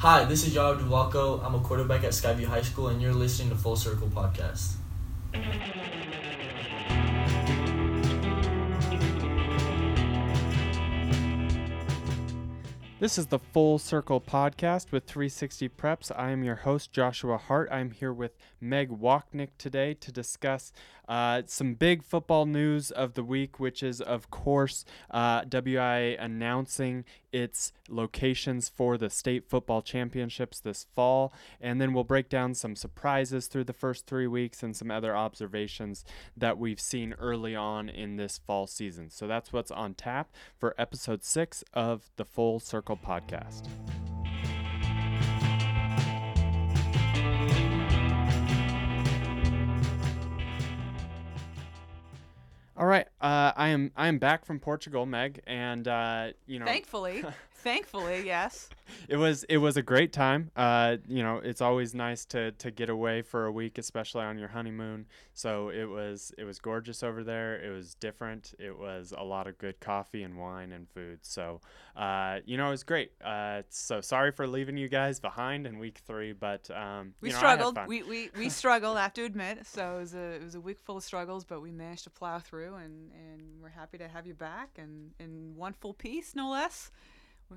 Hi, this is Yaro Duvako. I'm a quarterback at Skyview High School, and you're listening to Full Circle Podcast. This is the Full Circle podcast with 360 Preps. I am your host, Joshua Hart. I'm here with Meg Wochnick today to discuss uh, some big football news of the week, which is, of course, uh, WIA announcing its locations for the state football championships this fall. And then we'll break down some surprises through the first three weeks and some other observations that we've seen early on in this fall season. So that's what's on tap for episode six of the Full Circle podcast. All right, uh, I am I am back from Portugal, Meg, and uh, you know, Thankfully, thankfully, yes. it was it was a great time. Uh, you know, it's always nice to to get away for a week, especially on your honeymoon. So it was it was gorgeous over there. It was different. It was a lot of good coffee and wine and food. So uh, you know, it was great. Uh, so sorry for leaving you guys behind in week three, but um, We you know, struggled. We, we we struggled. I have to admit. So it was a it was a week full of struggles, but we managed to plow through, and and we're happy to have you back, and in one full piece, no less.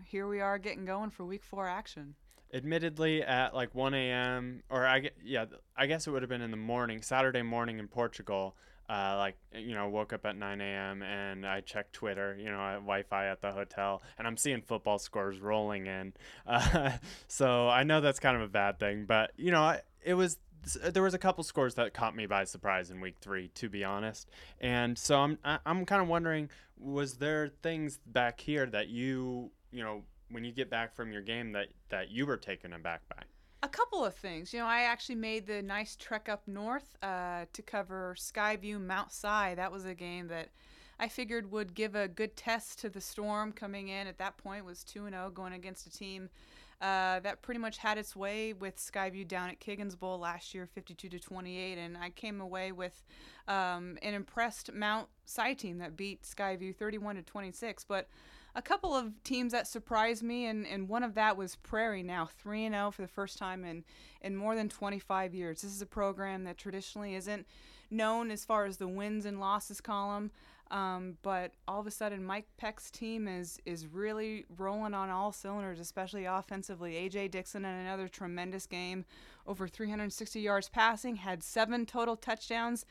Here we are getting going for week four action. admittedly at like 1 a.m. or I yeah I guess it would have been in the morning Saturday morning in Portugal uh, like you know woke up at 9 a.m. and I checked Twitter you know at Wi-Fi at the hotel and I'm seeing football scores rolling in uh, so I know that's kind of a bad thing but you know I, it was there was a couple scores that caught me by surprise in week three to be honest and so I'm I'm kind of wondering was there things back here that you you know when you get back from your game that that you were taken aback by A couple of things. You know, I actually made the nice trek up north uh, to cover Skyview Mount Si. That was a game that I figured would give a good test to the Storm coming in. At that point, was two and zero going against a team uh, that pretty much had its way with Skyview down at Kiggins Bowl last year, 52 to 28, and I came away with um, an impressed Mount Si team that beat Skyview 31 to 26. But a couple of teams that surprised me, and, and one of that was Prairie now 3 0 for the first time in, in more than 25 years. This is a program that traditionally isn't known as far as the wins and losses column. Um, but all of a sudden, Mike Peck's team is is really rolling on all cylinders, especially offensively. AJ Dixon in another tremendous game, over 360 yards passing, had seven total touchdowns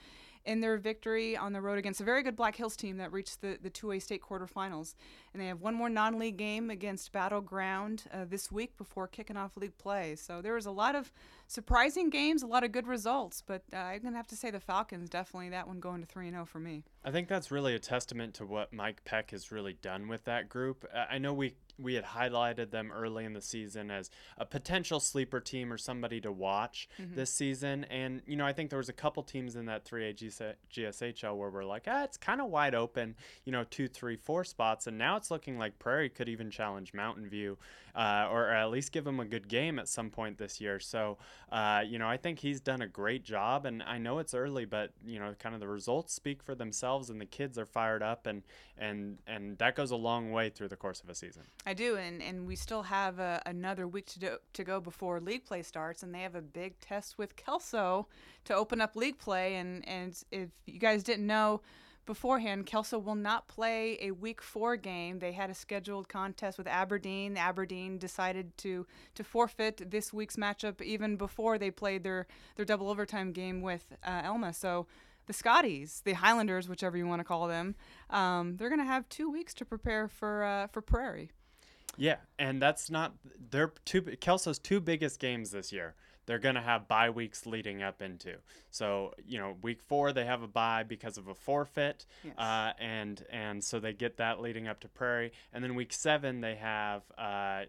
in their victory on the road against a very good Black Hills team that reached the, the 2A state quarterfinals. And they have one more non league game against Battleground uh, this week before kicking off league play. So there was a lot of surprising games, a lot of good results, but uh, I'm going to have to say the Falcons definitely that one going to 3 0 for me. I think that's really a testament to what Mike Peck has really done with that group. I know we we had highlighted them early in the season as a potential sleeper team or somebody to watch this season, and you know I think there was a couple teams in that 3A GSHL where we're like, ah, it's kind of wide open, you know, two, three, four spots, and now it's looking like Prairie could even challenge Mountain View, uh, or at least give them a good game at some point this year. So, uh, you know, I think he's done a great job, and I know it's early, but you know, kind of the results speak for themselves, and the kids are fired up, and and and that goes a long way through the course of a season. I do, and, and we still have uh, another week to, do, to go before league play starts, and they have a big test with Kelso to open up league play. And, and if you guys didn't know beforehand, Kelso will not play a week four game. They had a scheduled contest with Aberdeen. Aberdeen decided to, to forfeit this week's matchup even before they played their, their double overtime game with uh, Elma. So the Scotties, the Highlanders, whichever you want to call them, um, they're going to have two weeks to prepare for uh, for Prairie. Yeah, and that's not their two Kelso's two biggest games this year. They're gonna have bye weeks leading up into. So you know, week four they have a bye because of a forfeit, Yes. uh, and and so they get that leading up to Prairie, and then week seven they have uh,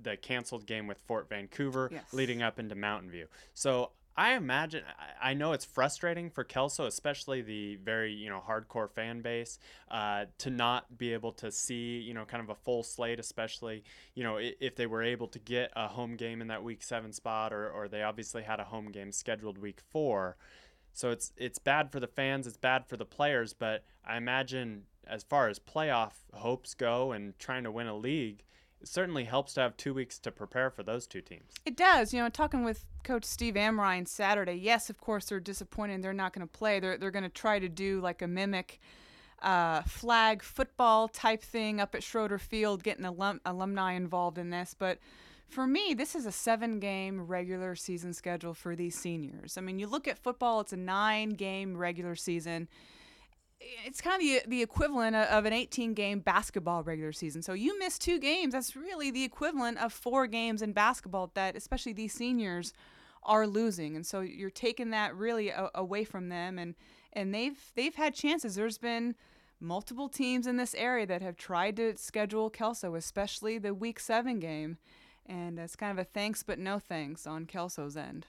the canceled game with Fort Vancouver Yes. leading up into Mountain View. So I imagine I know it's frustrating for Kelso, especially the very you know hardcore fan base, uh, to not be able to see you know kind of a full slate, especially you know if they were able to get a home game in that week seven spot, or or they obviously had a home game scheduled week four. So it's it's bad for the fans, it's bad for the players, but I imagine as far as playoff hopes go and trying to win a league, it certainly helps to have two weeks to prepare for those two teams. It does. You know, talking with Coach Steve Amrine Saturday, yes, of course, they're disappointed they're not going to play. They're, they're going to try to do like a mimic uh, flag football type thing up at Schroeder Field, getting alum- alumni involved in this. But for me, this is a seven game regular season schedule for these seniors. I mean, you look at football, it's a nine game regular season. It's kind of the, the equivalent of an 18 game basketball regular season. So you miss two games. That's really the equivalent of four games in basketball that, especially these seniors, are losing. And so you're taking that really a- away from them. And, and they've, they've had chances. There's been multiple teams in this area that have tried to schedule Kelso, especially the week seven game and it's kind of a thanks but no thanks on Kelso's end.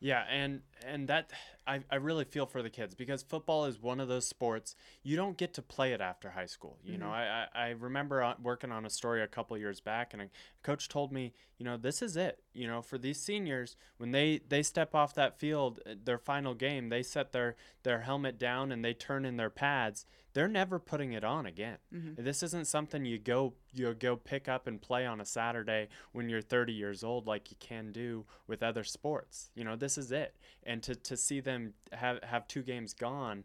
Yeah, and and that I, I really feel for the kids because football is one of those sports you don't get to play it after high school. You mm-hmm. know, I, I remember working on a story a couple years back, and a coach told me, you know, this is it. You know, for these seniors, when they they step off that field, uh, their final game, they set their their helmet down and they turn in their pads they're never putting it on again. Mm-hmm. This isn't something you go you go pick up and play on a Saturday when you're 30 years old like you can do with other sports. You know, this is it. And to, to see them have have two games gone,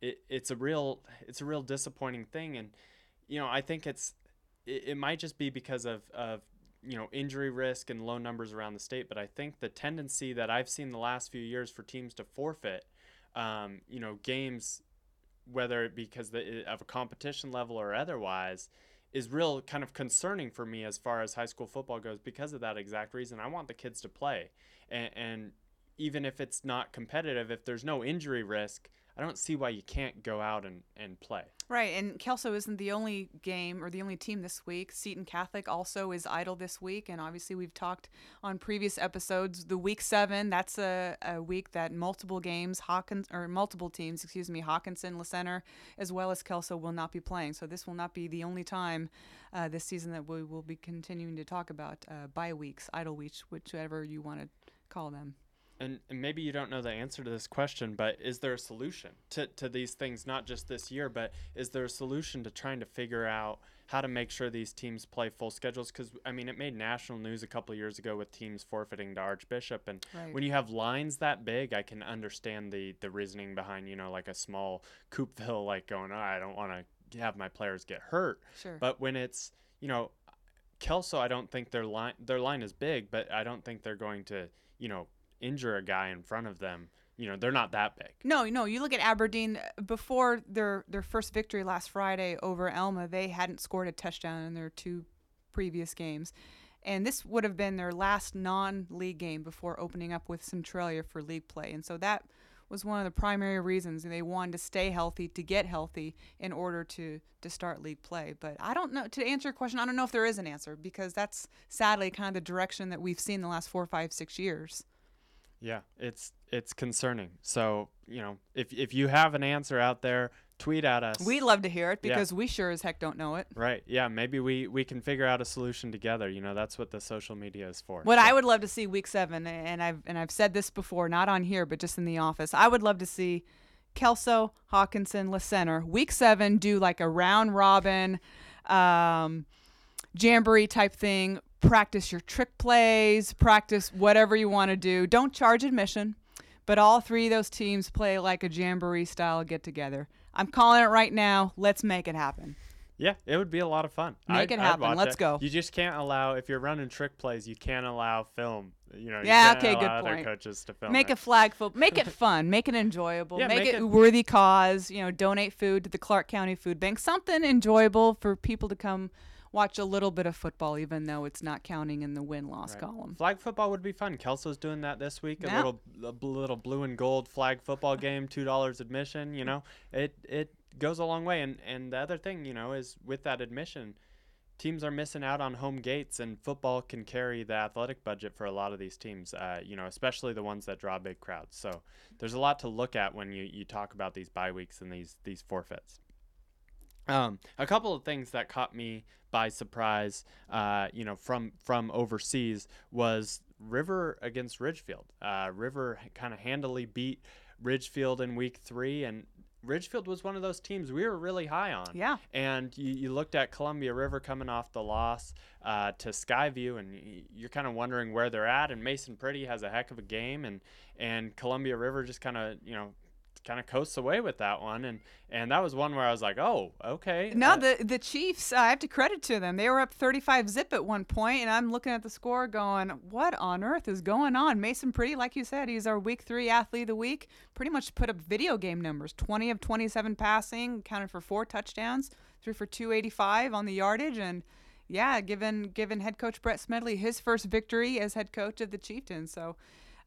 it, it's a real it's a real disappointing thing. And you know, I think it's it, it might just be because of of you know injury risk and low numbers around the state, but I think the tendency that I've seen the last few years for teams to forfeit um, you know, games whether it be because of a competition level or otherwise, is real kind of concerning for me as far as high school football goes because of that exact reason. I want the kids to play, and, and even if it's not competitive, if there's no injury risk, I don't see why you can't go out and, and play. Right, and Kelso isn't the only game or the only team this week. Seton Catholic also is idle this week, and obviously we've talked on previous episodes. The week seven, that's a, a week that multiple games, Hawkins or multiple teams, excuse me, Hockinson, La Center, as well as Kelso will not be playing. So this will not be the only time uh, this season that we will be continuing to talk about uh, bye weeks, idle weeks, whichever you want to call them and, and maybe you don't know the answer to this question, but is there a solution to, to these things, not just this year, but is there a solution to trying to figure out how to make sure these teams play full schedules? Because, I mean, it made national news a couple years ago with teams forfeiting to Archbishop. And right. when you have lines that big, I can understand the, the reasoning behind, you know, like a small Coupeville, like going, oh, I don't want to have my players get hurt. Sure. But when it's, you know, Kelso, I don't think their line their line is big, but I don't think they're going to, you know, injure a guy in front of them, you know, they're not that big. No, no. You look at Aberdeen before their their first victory last Friday over Elma. They hadn't scored a touchdown in their two previous games, and this would have been their last non-league game before opening up with Centralia for league play. And so that was one of the primary reasons they wanted to stay healthy to get healthy in order to to start league play. But I don't know to answer your question. I don't know if there is an answer because that's sadly kind of the direction that we've seen the last four, five, six years. Yeah, it's it's concerning. So you know, if if you have an answer out there, tweet at us. We'd love to hear it because yeah. we sure as heck don't know it. Right. Yeah. Maybe we we can figure out a solution together. You know, that's what the social media is for. What so. I would love to see week seven, and I've and I've said this before, not on here, but just in the office. I would love to see Kelso, Hockinson, La Center, week seven, do like a round robin. Um, jamboree type thing practice your trick plays, practice whatever you want to do. Don't charge admission, but all three of those teams play like a jamboree style get together. I'm calling it right now. Let's make it happen. Yeah, it would be a lot of fun. Make I'd, it happen. Let's it. go. You just can't allow if you're running trick plays, you can't allow film. You know, yeah, you okay, good other point. coaches to film. Make it. a flag football. Make it fun. Make it enjoyable. Yeah, make, make it, it worthy cause. You know, donate food to the Clark County Food Bank. Something enjoyable for people to come watch a little bit of football, even though it's not counting in the win loss right. column. Flag football would be fun. Kelso's doing that this week. Yeah. A little a little blue and gold flag football game, two dollars admission. You know, it it goes a long way. And and the other thing, you know, is with that admission. Teams are missing out on home gates, and football can carry the athletic budget for a lot of these teams. Uh, you know, especially the ones that draw big crowds. So there's a lot to look at when you, you talk about these bye weeks and these these forfeits. Um, a couple of things that caught me by surprise, uh, you know, from from overseas was River against Ridgefield. Uh, River kind of handily beat Ridgefield in week three, and Ridgefield was one of those teams we were really high on. Yeah. And you, you looked at Columbia River coming off the loss uh, to Skyview, and you're kind of wondering where they're at. And Mason Pretty has a heck of a game, and and Columbia River just kind of you know kind of coasts away with that one and and that was one where I was like oh okay no uh, the the Chiefs I have to credit to them. They were up 35 zip at one point and I'm looking at the score going what on earth is going on? Mason Pretty like you said he's our week 3 athlete of the week pretty much put up video game numbers 20 of 27 passing counted for four touchdowns threw for 285 on the yardage and yeah given given head coach Brett Smedley his first victory as head coach of the Chieftains so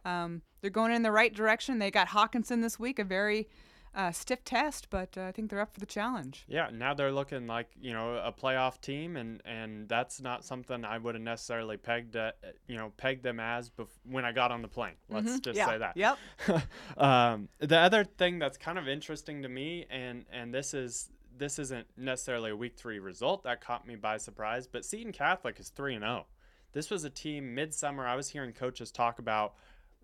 um, they're going in the right direction. They got Hockinson this week, a very uh, stiff test, but uh, I think they're up for the challenge. Yeah, now they're looking like you know a playoff team, and and that's not something I would have necessarily pegged uh, you know pegged them as bef- when I got on the plane. Let's mm-hmm. just yeah. say that. Yep. um, the other thing that's kind of interesting to me, and and this is this isn't necessarily a week three result that caught me by surprise, but Seton Catholic is three and zero. Oh. This was a team midsummer. I was hearing coaches talk about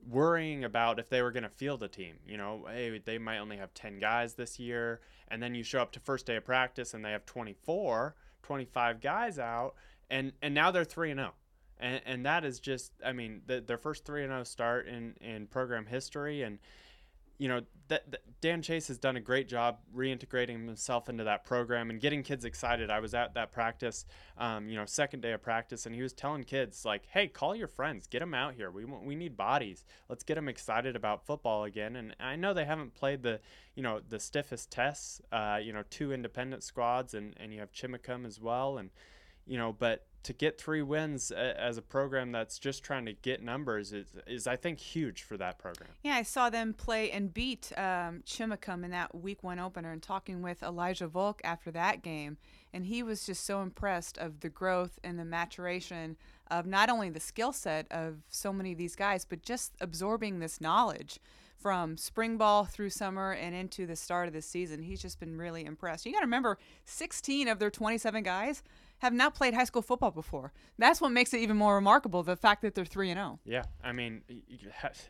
worrying about if they were going to field a team. You know, hey, they might only have 10 guys this year. And then you show up to first day of practice and they have 24, 25 guys out. And, and now they're 3 and 0. And, and that is just, I mean, the, their first 3 and 0 start in, in program history. And, you know, that, that, Dan Chase has done a great job reintegrating himself into that program and getting kids excited. I was at that practice, um, you know, second day of practice, and he was telling kids like, "Hey, call your friends, get them out here. We want, we need bodies. Let's get them excited about football again." And I know they haven't played the, you know, the stiffest tests. Uh, you know, two independent squads, and and you have Chimacum as well, and you know, but to get three wins as a program that's just trying to get numbers is, is I think huge for that program. Yeah, I saw them play and beat um, Chimacum in that week one opener, and talking with Elijah Volk after that game, and he was just so impressed of the growth and the maturation of not only the skill set of so many of these guys, but just absorbing this knowledge from spring ball through summer and into the start of the season. He's just been really impressed. You got to remember, 16 of their 27 guys have not played high school football before. That's what makes it even more remarkable the fact that they're 3 and 0. Yeah, I mean,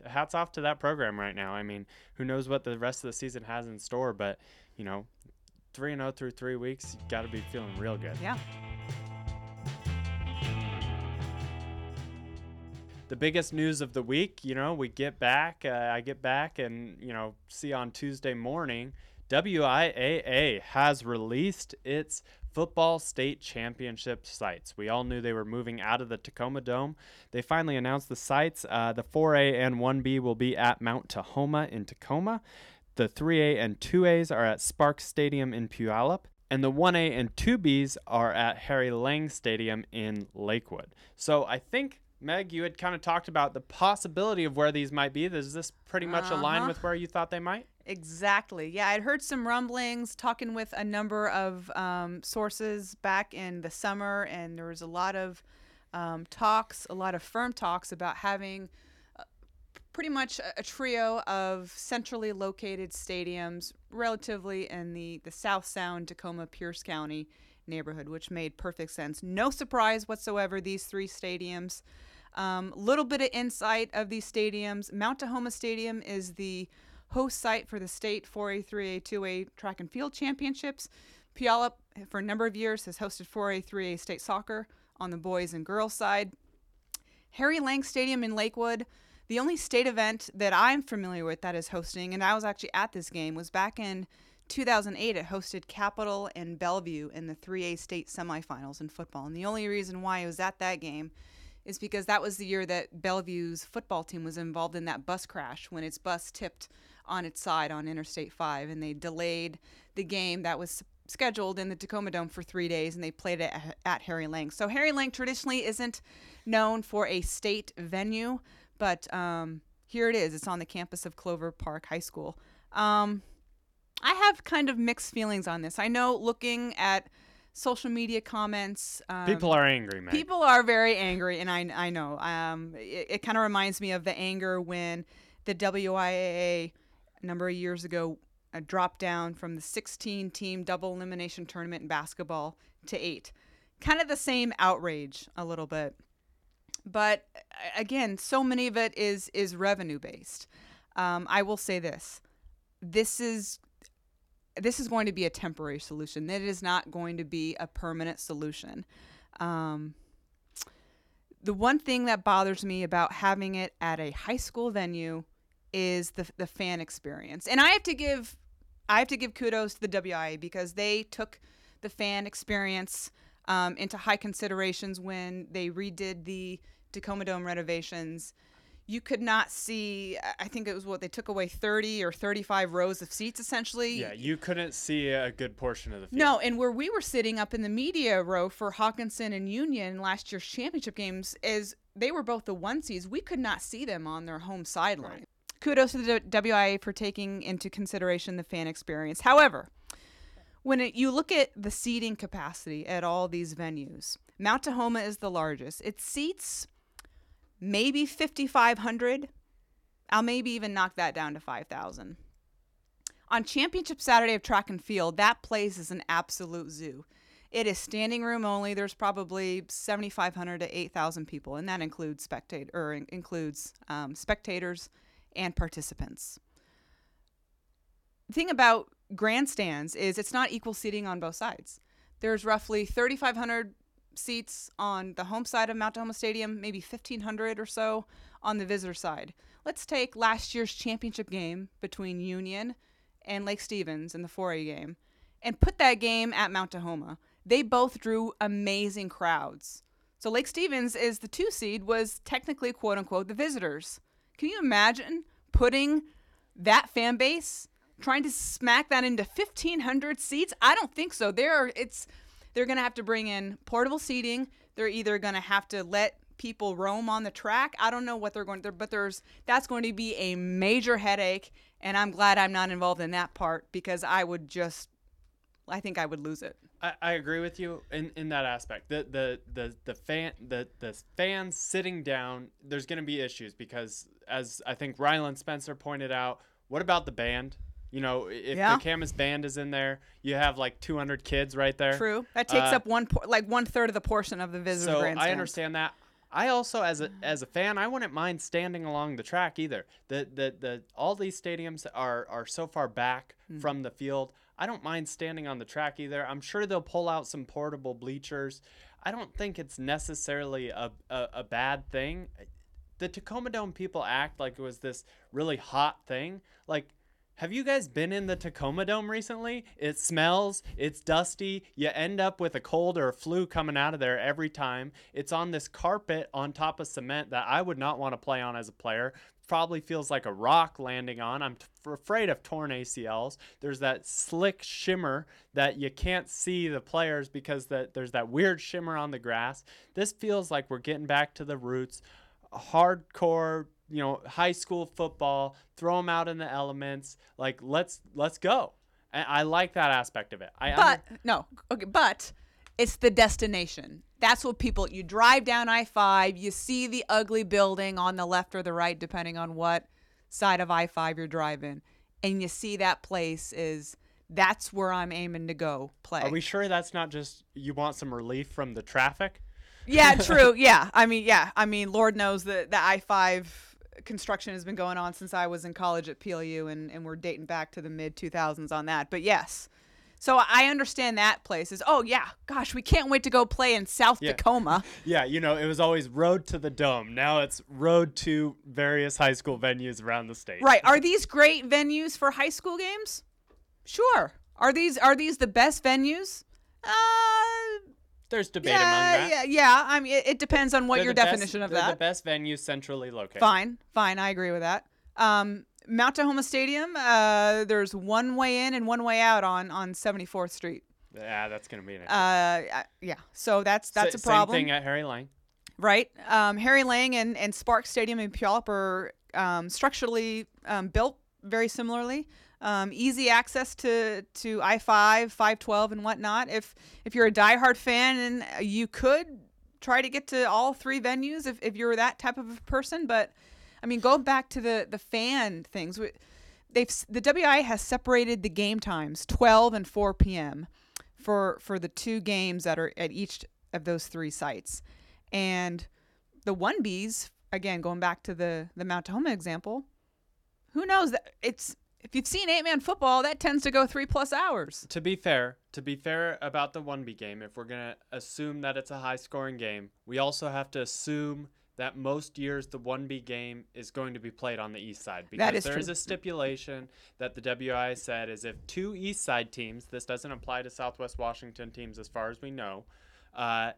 hats off to that program right now. I mean, who knows what the rest of the season has in store, but, you know, 3 and 0 through 3 weeks, you got to be feeling real good. Yeah. the biggest news of the week, you know, we get back, uh, I get back and, you know, see on Tuesday morning, WIAA has released its football state championship sites. We all knew they were moving out of the Tacoma Dome. They finally announced the sites. Uh, the 4A and 1B will be at Mount Tahoma in Tacoma. The 3A and 2As are at Sparks Stadium in Puyallup. And the 1A and 2Bs are at Harry Lang Stadium in Lakewood. So I think Meg, you had kind of talked about the possibility of where these might be. Does this pretty much uh-huh. align with where you thought they might? Exactly. Yeah, I'd heard some rumblings talking with a number of um, sources back in the summer, and there was a lot of um, talks, a lot of firm talks about having uh, pretty much a, trio of centrally located stadiums, relatively in the, the South Sound, Tacoma, Pierce County neighborhood, which made perfect sense. No surprise whatsoever, these three stadiums. A um, little bit of insight of these stadiums. Mount Tahoma Stadium is the host site for the state 4A, 3A, 2A track and field championships. Puyallup, for a number of years, has hosted 4A, 3A state soccer on the boys and girls side. Harry Lang Stadium in Lakewood, the only state event that I'm familiar with that is hosting, and I was actually at this game, was back in 2008. It hosted Capital and Bellevue in the 3A state semifinals in football. And the only reason why it was at that game is because that was the year that Bellevue's football team was involved in that bus crash when its bus tipped on its side on Interstate 5 and they delayed the game that was scheduled in the Tacoma Dome for three days and they played it at Harry Lang. So Harry Lang traditionally isn't known for a state venue, but um, here it is. It's on the campus of Clover Park High School. Um, I have kind of mixed feelings on this. I know looking at social media comments. Um, people are angry, man. People are very angry, and I, I know. Um, it, it kind of reminds me of the anger when the WIAA a number of years ago uh, dropped down from the 16 team double elimination tournament in basketball to eight. Kind of the same outrage, a little bit. But again, so many of it is is revenue based. Um, I will say this: this is this is going to be a temporary solution. It is not going to be a permanent solution. Um, the one thing that bothers me about having it at a high school venue is the the fan experience. And I have to give I have to give kudos to the WIA because they took the fan experience um, into high considerations when they redid the Tacoma Dome renovations. You could not see. I think it was what they took away thirty or thirty-five rows of seats, essentially. Yeah, you couldn't see a good portion of the field. No, and where we were sitting up in the media row for Hockinson and Union last year's championship games, is they were both the one seeds. We could not see them on their home sideline. Right. Kudos to the WIA for taking into consideration the fan experience. However, when it, you look at the seating capacity at all these venues, Mount Tahoma is the largest. It seats maybe 5,500. I'll maybe even knock that down to 5,000. On Championship Saturday of Track and Field, that place is an absolute zoo. It is standing room only. There's probably 7,500 to 8,000 people, and that includes spectator or includes um, spectators and participants. The thing about grandstands is it's not equal seating on both sides. There's roughly 3,500 seats on the home side of Mount Tahoma Stadium, maybe 1,500 or so on the visitor side. Let's take last year's championship game between Union and Lake Stevens in the 4A game and put that game at Mount Tahoma. They both drew amazing crowds. So Lake Stevens is the two seed was technically quote unquote the visitors. Can you imagine putting that fan base trying to smack that into 1500 seats? I don't think so. There are it's they're going to have to bring in portable seating. They're either going to have to let people roam on the track. I don't know what they're going to, but there's that's going to be a major headache, and I'm glad I'm not involved in that part because I would just, I think I would lose it. I, I agree with you in, in that aspect. The the the the fan the the fans sitting down. There's to be issues because, as I think Ryland Spencer pointed out, what about the band? You know, if yeah. the Camas band is in there, you have like 200 kids right there. True. That takes uh, up one por- like one third of the portion of the visitor so grandstand. I understand that. I also, as a as a fan, I wouldn't mind standing along the track either. The the the all these stadiums are are so far back mm. from the field. I don't mind standing on the track either. I'm sure they'll pull out some portable bleachers. I don't think it's necessarily a, a, a bad thing. The Tacoma Dome people act like it was this really hot thing. Like have you guys been in the Tacoma Dome recently? It smells, it's dusty. You end up with a cold or a flu coming out of there every time. It's on this carpet on top of cement that I would not want to play on as a player. Probably feels like a rock landing on. I'm t- afraid of torn ACLs. There's that slick shimmer that you can't see the players because that there's that weird shimmer on the grass. This feels like we're getting back to the roots. Hardcore you know high school football throw them out in the elements like let's let's go. And i like that aspect of it. I but no okay but it's the destination. That's what people you drive down i5 you see the ugly building on the left or the right depending on what side of i5 you're driving and you see that place is that's where i'm aiming to go play. Are we sure that's not just you want some relief from the traffic yeah true yeah i mean yeah i mean lord knows that the i5 construction has been going on since I was in college at PLU, and, and we're dating back to the mid 2000s on that. But yes. So I understand that place is, oh, yeah, gosh, we can't wait to go play in South yeah. Tacoma. Yeah, you know, it was always road to the dome. Now it's road to various high school venues around the state. Right. Are these great venues for high school games? Sure. Are these are these the best venues? Uh there's debate yeah, among that. Yeah, yeah. I mean, it, it depends on what they're your definition best, of that. the best venue centrally located. Fine, fine. I agree with that. Um, Mount Tahoma Stadium. Uh, there's one way in and one way out on on 74th Street. Yeah, that's gonna be an issue. Uh, yeah. So that's that's S- a problem. Same thing at Harry Lang. Right. Um, Harry Lang and and Spark Stadium in Puyallup are um, structurally um, built very similarly um, easy access to to I five, five twelve, and whatnot. If if you're a diehard fan, and you could try to get to all three venues if, if you're that type of a person. But I mean, go back to the the fan things. They've the WI has separated the game times, 12 and 4 p.m. for for the two games that are at each of those three sites, and the one Bs again going back to the the Mount Tahoma example. Who knows that it's if you've seen eight man football, that tends to go three plus hours. To be fair, to be fair about the 1B game, if we're going to assume that it's a high scoring game, we also have to assume that most years the 1B game is going to be played on the east side because is there is true. a stipulation that the WI said is if two east side teams, this doesn't apply to Southwest Washington teams as far as we know, uh,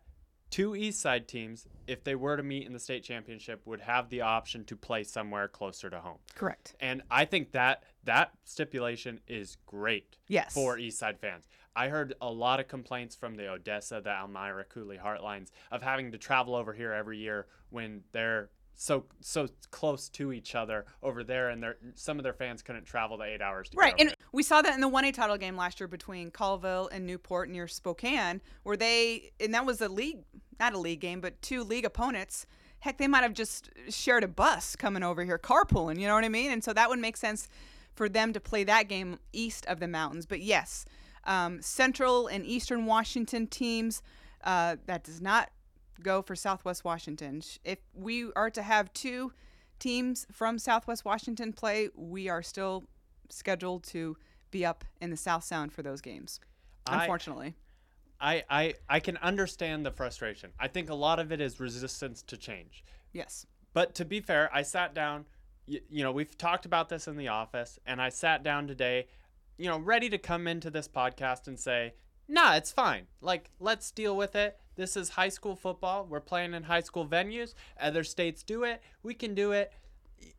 two east side teams, if they were to meet in the state championship, would have the option to play somewhere closer to home. Correct. And I think that that stipulation is great Yes. for East Side fans. I heard a lot of complaints from the Odessa, the Almira, Cooley Heartlines of having to travel over here every year when they're so so close to each other over there, and their some of their fans couldn't travel the eight hours. To get Right, and. We saw that in the 1A title game last year between Colville and Newport near Spokane, where they, and that was a league, not a league game, but two league opponents. Heck, they might have just shared a bus coming over here, carpooling, you know what I mean? And so that would make sense for them to play that game east of the mountains. But yes, um, Central and Eastern Washington teams, uh, that does not go for Southwest Washington. If we are to have two teams from Southwest Washington play, we are still scheduled to be up in the South Sound for those games. Unfortunately. I, I I can understand the frustration. I think a lot of it is resistance to change. yes. But to be fair, I sat down. You, you know, we've talked about this in the office, and I sat down today, you know, ready to come into this podcast and say, nah, it's fine. Like, let's deal with it. This is high school football. We're playing in high school venues. Other states do it. We can do it.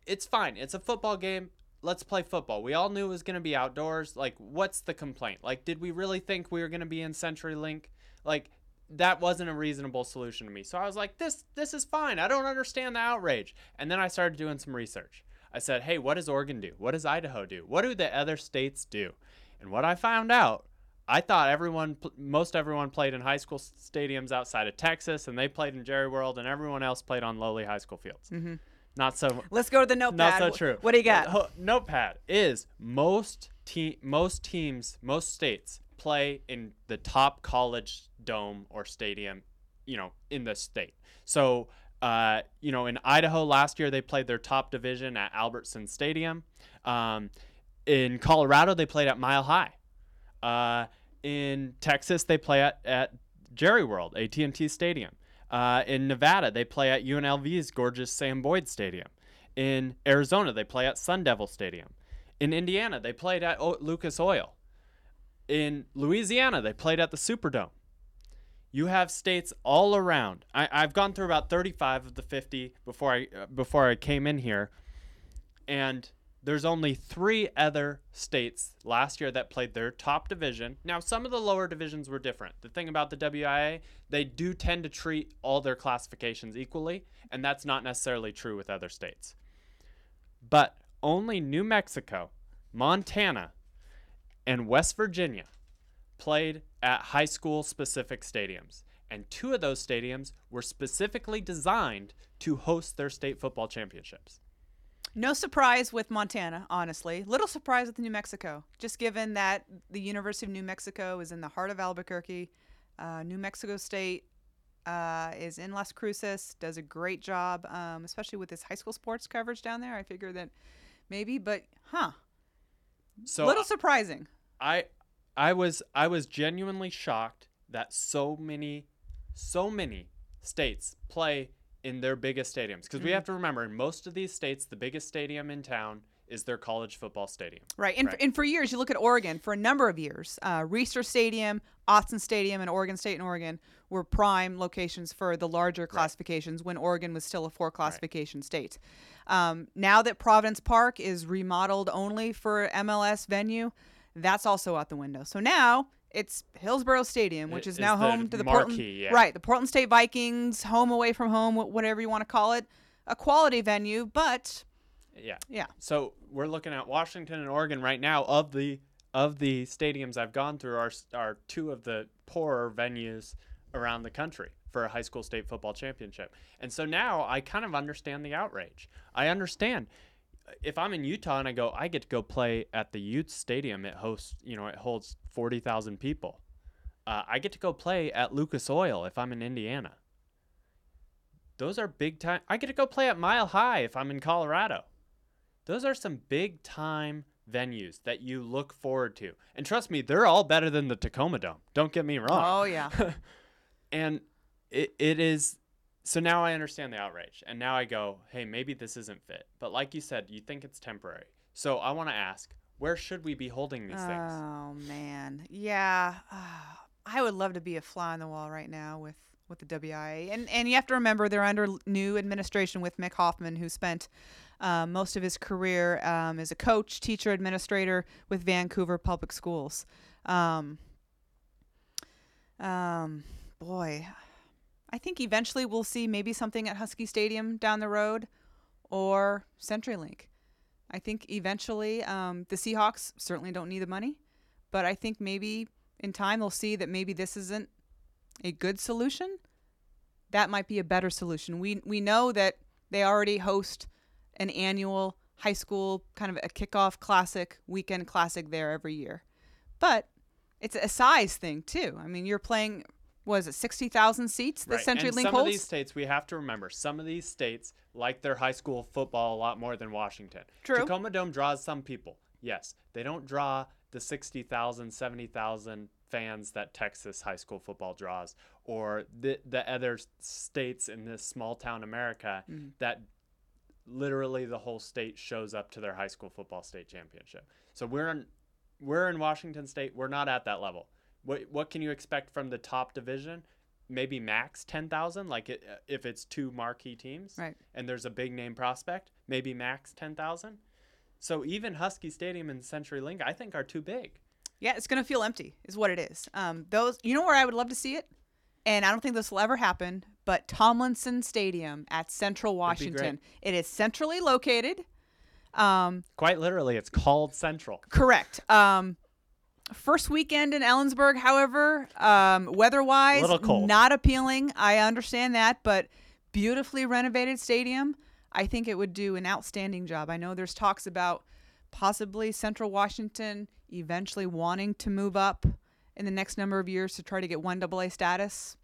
It's fine. It's a football game. Let's play football. We all knew it was going to be outdoors. Like, what's the complaint? Like, did we really think we were going to be in CenturyLink? Like, that wasn't a reasonable solution to me. So I was like, this this is fine. I don't understand the outrage. And then I started doing some research. I said, hey, what does Oregon do? What does Idaho do? What do the other states do? And what I found out, I thought everyone, most everyone played in high school stadiums outside of Texas, and they played in Jerry World, and everyone else played on lowly high school fields. Mm-hmm. Not so Let's go to the notepad. not so true. What do you got? Notepad is most te- most teams, most states play in the top college dome or stadium, you know, in the state. So, uh, you know, in Idaho last year they played their top division at Albertson Stadium. Um, in Colorado they played at Mile High. Uh, in Texas they play at, at Jerry World, AT&T Stadium. Uh, in Nevada, they play at UNLV's gorgeous Sam Boyd Stadium. In Arizona, they play at Sun Devil Stadium. In Indiana, they played at o- Lucas Oil. In Louisiana, they played at the Superdome. You have states all around. I, I've gone through about 35 of the 50 before I uh, before I came in here, and there's only three other states last year that played their top division. Now, some of the lower divisions were different. The thing about the WIA, they do tend to treat all their classifications equally, and that's not necessarily true with other states. But only New Mexico, Montana, and West Virginia played at high school specific stadiums. And two of those stadiums were specifically designed to host their state football championships. No surprise with Montana, honestly. Little surprise with New Mexico, just given that the University of New Mexico is in the heart of Albuquerque. Uh, New Mexico State uh, is in Las Cruces, does a great job, um, especially with this high school sports coverage down there. I figure that maybe, but huh, So little surprising. I I was I was genuinely shocked that so many so many states play in their biggest stadiums because we have to remember in most of these states the biggest stadium in town is their college football stadium. Right. And, Right. and for years, you look at Oregon, for a number of years, uh, Reser Stadium, Autzen Stadium, and Oregon State and Oregon were prime locations for the larger classifications when Oregon was still a four classification state. Um, now that Providence Park is remodeled only for MLS venue, that's also out the window. So now it's Hillsboro Stadium, which is is now home to the Portland, yeah. right? The Portland State Vikings, home away from home, whatever you want to call it, a quality venue, but Yeah. yeah, So we're looking at Washington and Oregon right now. Of the of the stadiums I've gone through, are are two of the poorer venues around the country for a high school state football championship. And so now I kind of understand the outrage. I understand if I'm in Utah and I go, I get to go play at the Ute Stadium. It hosts, you know, it holds forty thousand people. Uh, I get to go play at Lucas Oil if I'm in Indiana. Those are big time. I get to go play at Mile High if I'm in Colorado those are some big time venues that you look forward to. And trust me, they're all better than the Tacoma Dome. Don't get me wrong. Oh yeah. and it, it is so now I understand the outrage. And now I go, hey, maybe this isn't fit. But like you said, you think it's temporary. So I want to ask, where should we be holding these things? Oh man, yeah. I would love to be a fly on the wall right now with with the WIA, and and you have to remember they're under new administration with Mick Hoffman, who spent uh, most of his career um, as a coach, teacher, administrator with Vancouver Public Schools. Um, um, boy, I think eventually we'll see maybe something at Husky Stadium down the road, or CenturyLink. I think eventually um, the Seahawks certainly don't need the money, but I think maybe in time they'll see that maybe this isn't a good solution. That might be a better solution. We we know that they already host an annual high school kind of a kickoff classic weekend classic there every year, but it's a size thing too. I mean, you're playing was it 60,000 seats that right. CenturyLink and some holds? of these states we have to remember some of these states like their high school football a lot more than Washington. True. Tacoma Dome draws some people. Yes, they don't draw the 60,000, 70,000 fans that Texas high school football draws or the the other states in this small town America Mhm. that literally the whole state shows up to their high school football state championship. So we're in we're in Washington state, we're not at that level. What what can you expect from the top division? Maybe max 10,000 like it, if it's two marquee teams Right. and there's a big name prospect, maybe max 10,000. So even Husky Stadium and CenturyLink I think are too big. Yeah, it's gonna feel empty, is what it is. Um, those, you know, where I would love to see it, and I don't think this will ever happen. But Tomlinson Stadium at Central Washington. It is centrally located. Um, Quite literally, it's called Central. correct. Um, first weekend in Ellensburg, however, um, weather-wise, Little not appealing. I understand that, but beautifully renovated stadium. I think it would do an outstanding job. I know there's talks about possibly Central Washington eventually wanting to move up in the next number of years to try to get one AA status.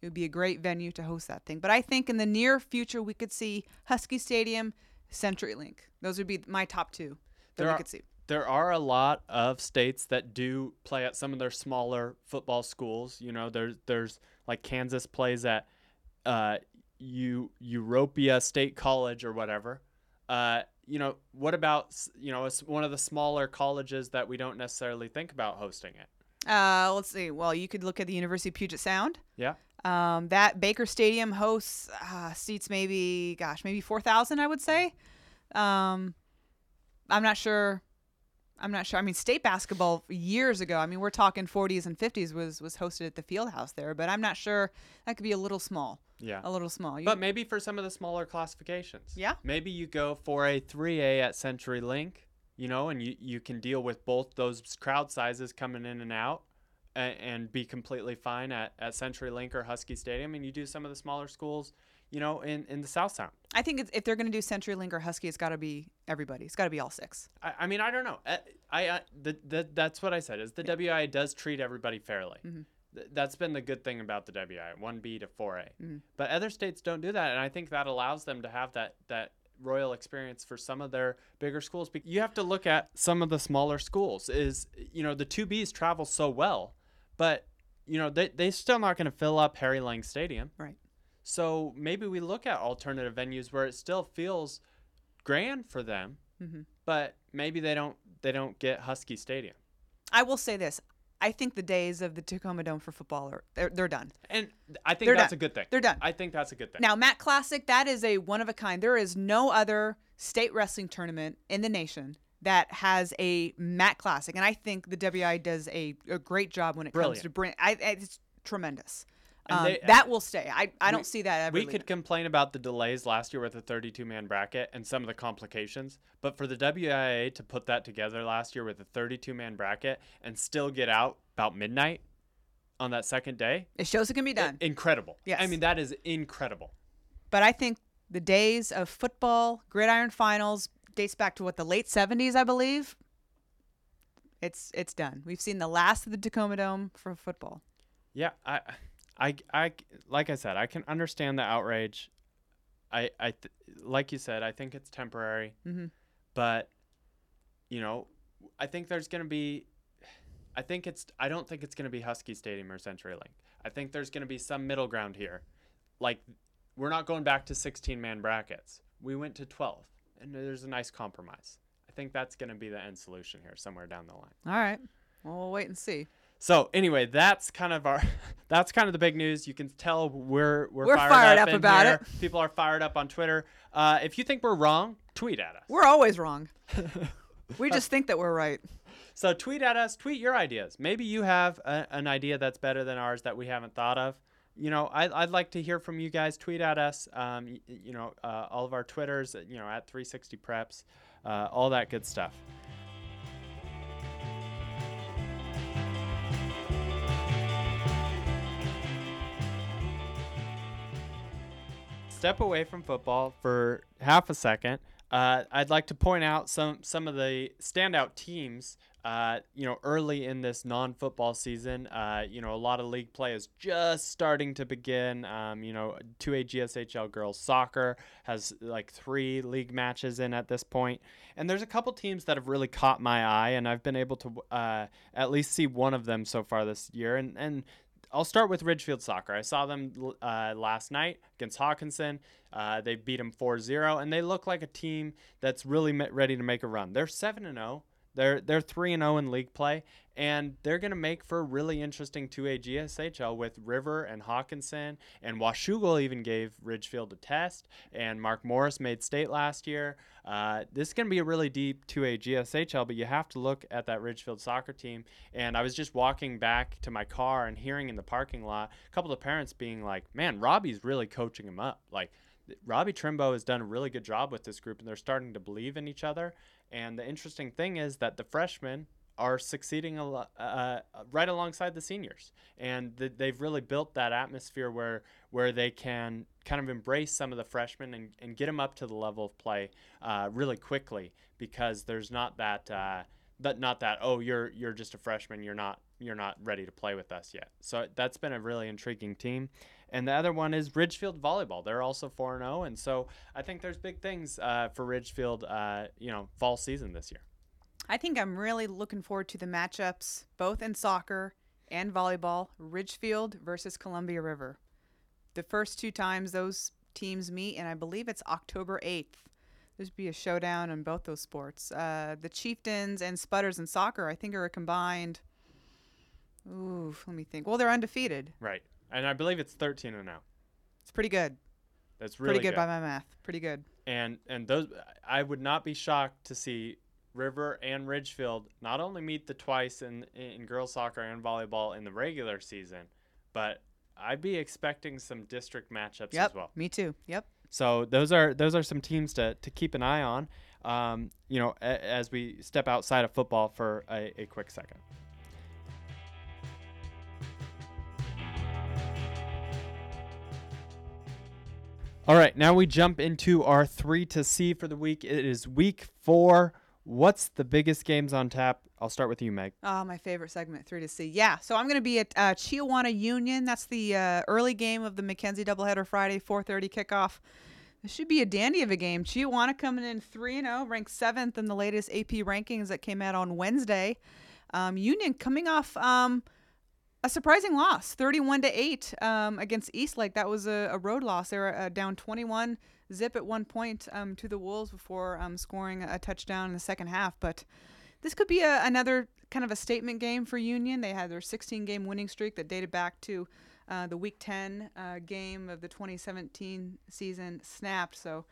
It would be a great venue to host that thing. But I think in the near future we could see Husky Stadium, CenturyLink. Those would be my top two that There we are- could see. There are a lot of states that do play at some of their smaller football schools. You know, there's there's like Kansas plays at uh, U Europia State College or whatever. Uh, you know, what about you know it's one of the smaller colleges that we don't necessarily think about hosting it? Uh, let's see. Well, you could look at the University of Puget Sound. Yeah. Um, that Baker Stadium hosts uh, seats maybe, gosh, maybe four thousand. I would say. Um, I'm not sure. I'm not sure. I mean, state basketball years ago. I mean, we're talking 40s and 50s was was hosted at the field house there, but I'm not sure. That could be a little small. Yeah. A little small. You- But maybe for some of the smaller classifications. Yeah. Maybe you go for a 3A at Century Link, you know, and you, you can deal with both those crowd sizes coming in and out and, and be completely fine at, at Century Link or Husky Stadium. And you do some of the smaller schools, you know, in, in the South Sound. I think it's, if they're going to do CenturyLink or Husky, it's got to be everybody. It's got to be all six. I, I mean, I don't know. I, I, I the, the, that's what I said is the WI does treat everybody fairly. Mhm. Th- That's been the good thing about the WI, 1B to 4A. Mhm. But other states don't do that, and I think that allows them to have that that royal experience for some of their bigger schools. You have to look at some of the smaller schools. Is you know the 2Bs travel so well, but you know they they still not going to fill up Harry Lang Stadium. Right. So maybe we look at alternative venues where it still feels grand for them, hmm but maybe they don't they don't get Husky Stadium. I will say this. I think the days of the Tacoma Dome for football are they're, they're done. And I think They're that's done. a good thing. They're done. I think that's a good thing. Now, Mat Classic, that is a one of a kind. There is no other state wrestling tournament in the nation that has a Mat Classic, and I think the WI does a, a great job when it comes to bring. I, it's tremendous. Um, they- that will stay. I, I we- don't see that ever. we could complain about the delays last year with the 32 man bracket and some of the complications, but for the WIA to put that together last year with a 32 man bracket and still get out about midnight on that second day, It shows it can be done. incredible. I mean, that is incredible. but I think the days of football, gridiron finals, dates back to what the late '70s, I believe. It's it's done. We've seen the last of the Tacoma Dome for football. Yeah, I, I, I, like I said, I can understand the outrage. I, I, th- like you said, I think it's temporary, Mhm. but you know, I think there's going to be I think it's I don't think it's going to be Husky Stadium or CenturyLink. I think there's going to be some middle ground here. Like we're not going back to 16 man brackets. We went to 12 and there's a nice compromise. I think that's going to be the end solution here somewhere down the line. All right. Well, we'll wait and see. So anyway, that's kind of our that's kind of the big news. You can tell we're we're, We're fired, fired up, up about here. it. People are fired up on Twitter. Uh, if you think we're wrong, tweet at us. We're always wrong. we just think that we're right. So tweet at us, tweet your ideas. Maybe you have a, an idea that's better than ours that we haven't thought of. You know, I, I'd like to hear from you guys. Tweet at us. Um, y- you know, uh, all of our Twitters. You know, at 360 Preps, uh, all that good stuff. Step away from football for half a second. Uh, I'd like to point out some some of the standout teams. Uh, you know, early in this non-football season, uh, you know, a lot of league play is just starting to begin. Um, you know, 2A GSHL girls soccer has like three league matches in at this point, and there's a couple teams that have really caught my eye, and I've been able to uh, at least see one of them so far this year, and and I'll start with Ridgefield Soccer. I saw them uh, last night against Hockinson. Uh, they beat them 4-0, and they look like a team that's really ready to make a run. They're 7 and 0. They're they're 3 and 0 in league play, and they're going to make for a really interesting 2A GSHL with River and Hockinson and Washougal even gave Ridgefield a test, and Mark Morris made state last year. Uh, this is going to be a really deep 2A GSHL, but you have to look at that Ridgefield soccer team. And I was just walking back to my car and hearing in the parking lot a couple of parents being like, "Man, Robbie's really coaching him up." Like Robbie Trimbo has done a really good job with this group, and they're starting to believe in each other. And the interesting thing is that the freshmen are succeeding a lo- uh, right alongside the seniors, and th- they've really built that atmosphere where where they can kind of embrace some of the freshmen and, and get them up to the level of play uh, really quickly because there's not that. Uh, that not that oh you're you're just a freshman. You're not you're not ready to play with us yet. So that's been a really intriguing team and the other one is Ridgefield volleyball they're also 4 0 and so I think there's big things uh, for Ridgefield uh, you know fall season this year I think I'm really looking forward to the matchups, both in soccer and volleyball. Ridgefield versus Columbia River. The first two times those teams meet, and I believe it's October 8th. There's be a showdown in both those sports. Uh, the Chieftains and Spudders in soccer, I think, are a combined. Ooh, let me think. Well, they're undefeated. right and I believe it's 13 and 0 It's pretty good. that's really pretty good, by my math. Pretty good. and and those I would not be shocked to see River and Ridgefield not only meet the twice in in girls soccer and volleyball in the regular season, but I'd be expecting some district matchups Yep. as well. Me too. Yep. So those are those are some teams to, to keep an eye on. Um, you know, a, as we step outside of football for a, a quick second. All right, now we jump into our three to see for the week. It is week four. What's the biggest games on tap? I'll start with you, Meg. Oh, my favorite segment, three to see. Yeah, so I'm going to be at uh, Chiawana Union. That's the uh, early game of the McKenzie doubleheader Friday, 4:30 kickoff. This should be a dandy of a game. Chiawana coming in 3 and 0, ranked seventh in the latest AP rankings that came out on Wednesday. Um, Union coming off um, a surprising loss, 31 to 8 um, against Eastlake. That was a, a road loss. They were uh, down 21 zip at one point um, to the Wolves before um, scoring a touchdown in the second half. But this could be a, another kind of a statement game for Union. They had their 16 game winning streak that dated back to uh, the Week 10 uh, game of the 2017 season snapped. So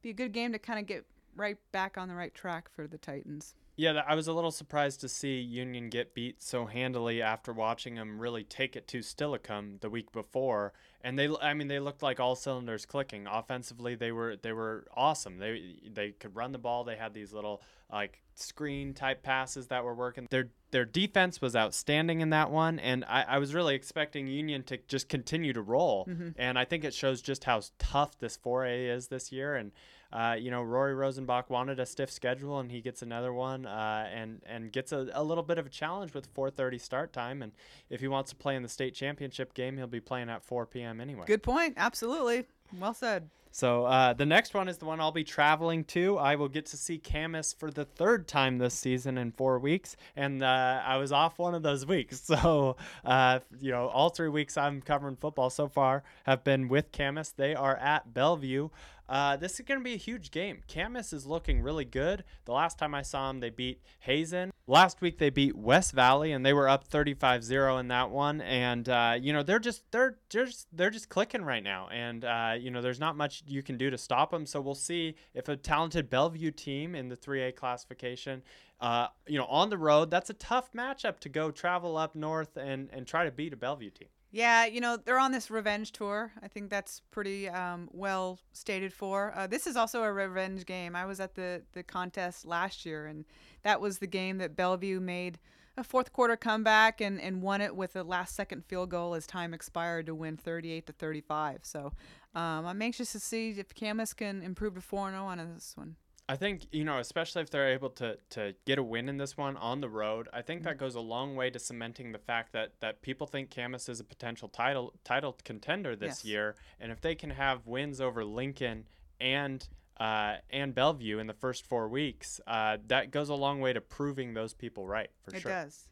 be a good game to kind of get right back on the right track for the Titans. Yeah, I was a little surprised to see Union get beat so handily after watching them really take it to Steilacoom the week before. And they, I mean, they looked like all cylinders clicking. Offensively, they were they were awesome. They they could run the ball. They had these little like screen type passes that were working. Their their defense was outstanding in that one, and I, I was really expecting Union to just continue to roll. Mm-hmm. And I think it shows just how tough this 4A is this year. And uh, you know, Rory Rosenbach wanted a stiff schedule, and he gets another one, uh, and and gets a, a little bit of a challenge with 4:30 start time. And if he wants to play in the state championship game, he'll be playing at 4 p.m. anyway. Good point. Absolutely. Well said. So uh, the next one is the one I'll be traveling to. I will get to see Camas for the third time this season in four weeks, and uh, I was off one of those weeks. So uh, you know, all three weeks I'm covering football so far have been with Camas. They are at Bellevue. Uh, this is going to be a huge game. Camas is looking really good. The last time I saw them, they beat Hazen. Last week they beat West Valley, and they were up 35-0 in that one. And uh, you know they're just they're just they're just clicking right now. And uh, you know there's not much you can do to stop them. So we'll see if a talented Bellevue team in the 3A classification, uh, you know, on the road, that's a tough matchup to go travel up north and and try to beat a Bellevue team. Yeah, you know, they're on this revenge tour. I think that's pretty um, well stated for. Uh, this is also a revenge game. I was at the, the contest last year, and that was the game that Bellevue made a fourth quarter comeback and, and won it with a last second field goal as time expired to win 38 to 35. So um, I'm anxious to see if Camas can improve to 4 0 on this one. I think you know, especially if they're able to to get a win in this one on the road, I think that goes a long way to cementing the fact that that people think Camas is a potential title title contender this Yes. year, and if they can have wins over Lincoln and uh, and Bellevue in the first four weeks, uh, that goes a long way to proving those people right for it sure. does.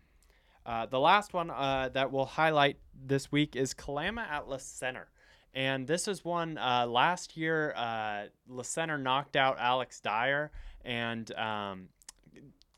Uh, the last one uh, that we'll highlight this week is Kalama at La Center. And this is one uh, last year, uh, La Center knocked out Alex Dyer, and um,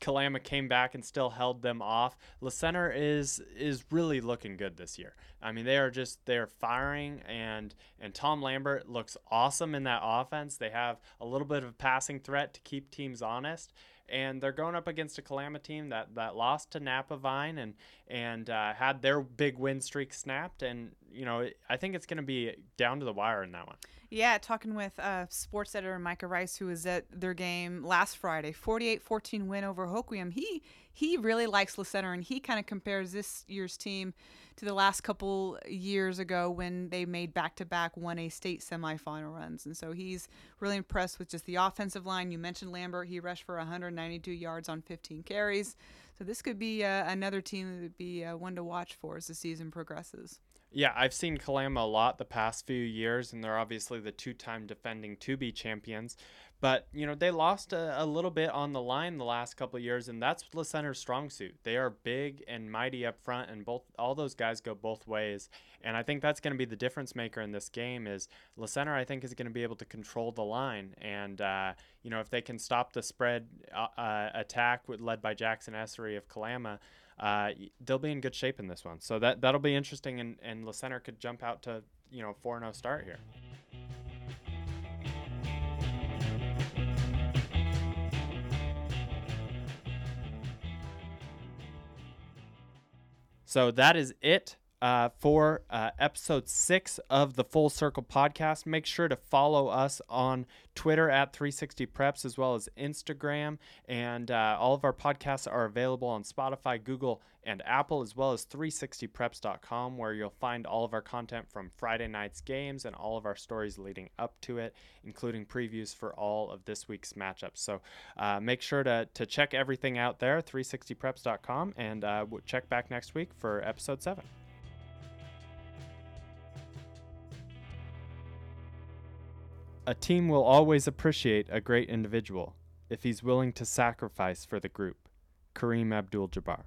Kalama came back and still held them off. La Center is is really looking good this year. I mean, they are just they're firing, and and Tom Lambert looks awesome in that offense. They have a little bit of a passing threat to keep teams honest, and they're going up against a Kalama team that, that lost to Napavine and and uh, had their big win streak snapped. And you know, I think it's going to be down to the wire in that one. Yeah, talking with uh, sports editor Micah Rice, who was at their game last Friday, 48-14 win over Hoquiam. He he really likes La Center, and he kind of compares this year's team to the last couple years ago when they made back-to-back 1A state semifinal runs. And so he's really impressed with just the offensive line. You mentioned Lambert; he rushed for 192 yards on 15 carries. So this could be uh, another team that would be uh, one to watch for as the season progresses. Yeah, I've seen Kalama a lot the past few years, and they're obviously the two-time defending 2B champions. But you know they lost a, a little bit on the line the last couple years, and that's La Center's strong suit. They are big and mighty up front, and both all those guys go both ways. And I think that's going to be the difference maker in this game. Is La Center I think is going to be able to control the line, and uh, you know if they can stop the spread uh, uh, attack with, led by Jackson Essery of Kalama uh, they'll be in good shape in this one. So that that'll be interesting, and and La Center could jump out to you know four zero start here. So that is it uh, for uh, episode six of the Full Circle podcast. Make sure to follow us on Twitter at 360 Preps as well as Instagram. And uh, all of our podcasts are available on Spotify, Google, and Apple, as well as 360preps.com, where you'll find all of our content from Friday night's games and all of our stories leading up to it, including previews for all of this week's matchups. So uh, make sure to, to check everything out there, 360preps.com, and uh, we'll check back next week for episode seven. A team will always appreciate a great individual if he's willing to sacrifice for the group. Kareem Abdul Jabbar.